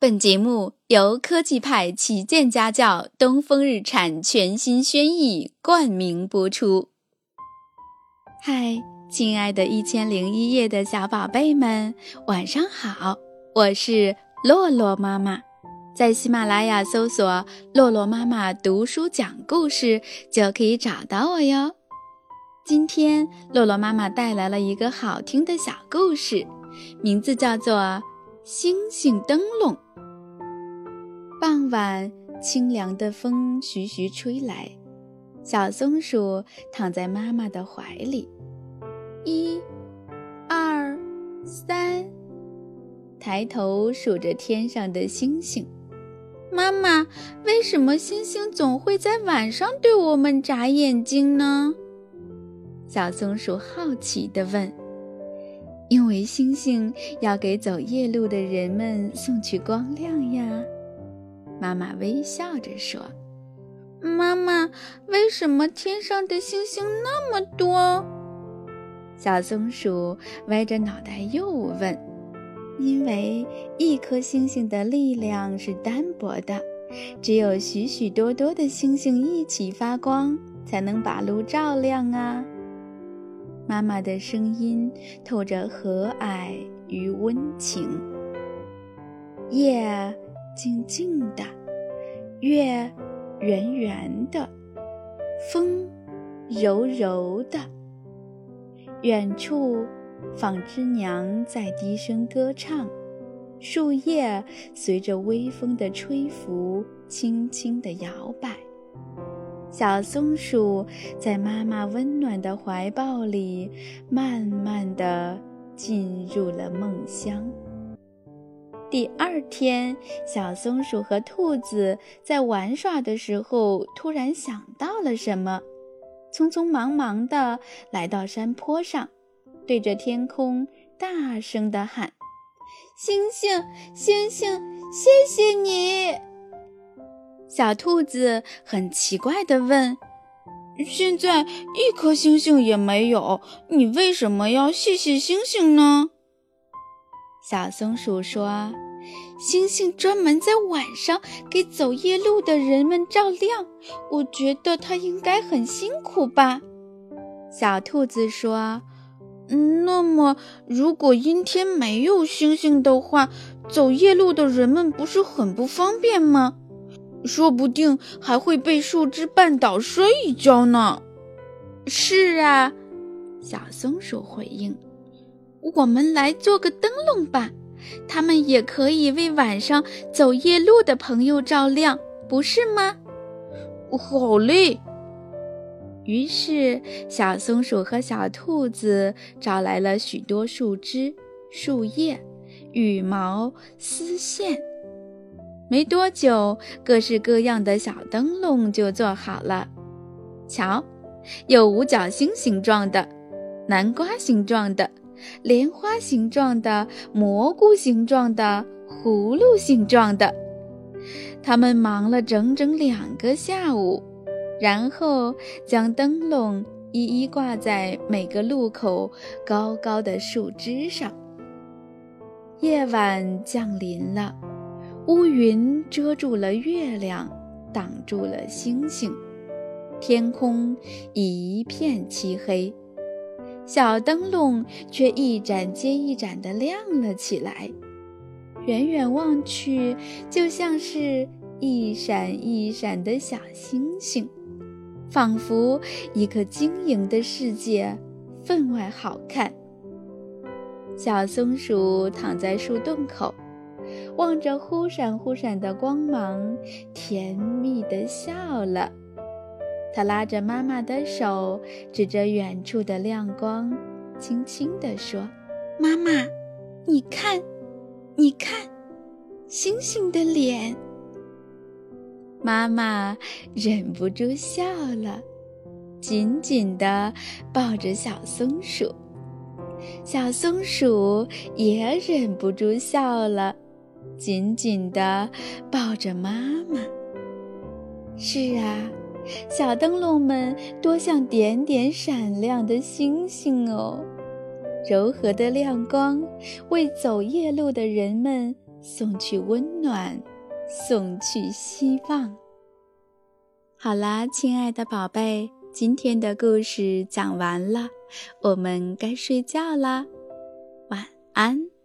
本节目由科技派旗舰家教东风日产全新轩逸冠名播出。嗨，亲爱的一千零一夜的小宝贝们，晚上好！我是洛洛妈妈，在喜马拉雅搜索“洛洛妈妈读书讲故事”就可以找到我哟。今天，洛洛妈妈带来了一个好听的小故事，名字叫做《星星灯笼》。晚，清凉的风徐徐吹来，小松鼠躺在妈妈的怀里。一、二、三，抬头数着天上的星星。妈妈，为什么星星总会在晚上对我们眨眼睛呢？小松鼠好奇地问。因为星星要给走夜路的人们送去光亮呀。妈妈微笑着说：“妈妈，为什么天上的星星那么多？”小松鼠歪着脑袋又问：“因为一颗星星的力量是单薄的，只有许许多多的星星一起发光，才能把路照亮啊。”妈妈的声音透着和蔼与温情。夜。静静的，月圆圆的，风柔柔的。远处，纺织娘在低声歌唱，树叶随着微风的吹拂，轻轻地摇摆。小松鼠在妈妈温暖的怀抱里，慢慢地进入了梦乡。第二天，小松鼠和兔子在玩耍的时候，突然想到了什么，匆匆忙忙地来到山坡上，对着天空大声地喊：“星星，星星，谢谢你！”小兔子很奇怪地问：“现在一颗星星也没有，你为什么要谢谢星星呢？”小松鼠说：“星星专门在晚上给走夜路的人们照亮，我觉得它应该很辛苦吧。”小兔子说：“嗯那么，如果阴天没有星星的话，走夜路的人们不是很不方便吗？说不定还会被树枝绊倒摔一跤呢。”“是啊。”小松鼠回应。我们来做个灯笼吧，它们也可以为晚上走夜路的朋友照亮，不是吗？好嘞！于是，小松鼠和小兔子找来了许多树枝、树叶、羽毛、丝线。没多久，各式各样的小灯笼就做好了。瞧，有五角星形状的，南瓜形状的。莲花形状的、蘑菇形状的、葫芦形状的，他们忙了整整两个下午，然后将灯笼一一挂在每个路口高高的树枝上。夜晚降临了，乌云遮住了月亮，挡住了星星，天空一片漆黑。小灯笼却一盏接一盏地亮了起来，远远望去，就像是一闪一闪的小星星，仿佛一个晶莹的世界，分外好看。小松鼠躺在树洞口，望着忽闪忽闪的光芒，甜蜜地笑了。他拉着妈妈的手，指着远处的亮光，轻轻地说：“妈妈，你看，你看，星星的脸。”妈妈忍不住笑了，紧紧地抱着小松鼠。小松鼠也忍不住笑了，紧紧地抱着妈妈。是啊。小灯笼们多像点点闪亮的星星哦，柔和的亮光为走夜路的人们送去温暖，送去希望。好啦，亲爱的宝贝，今天的故事讲完了，我们该睡觉啦，晚安。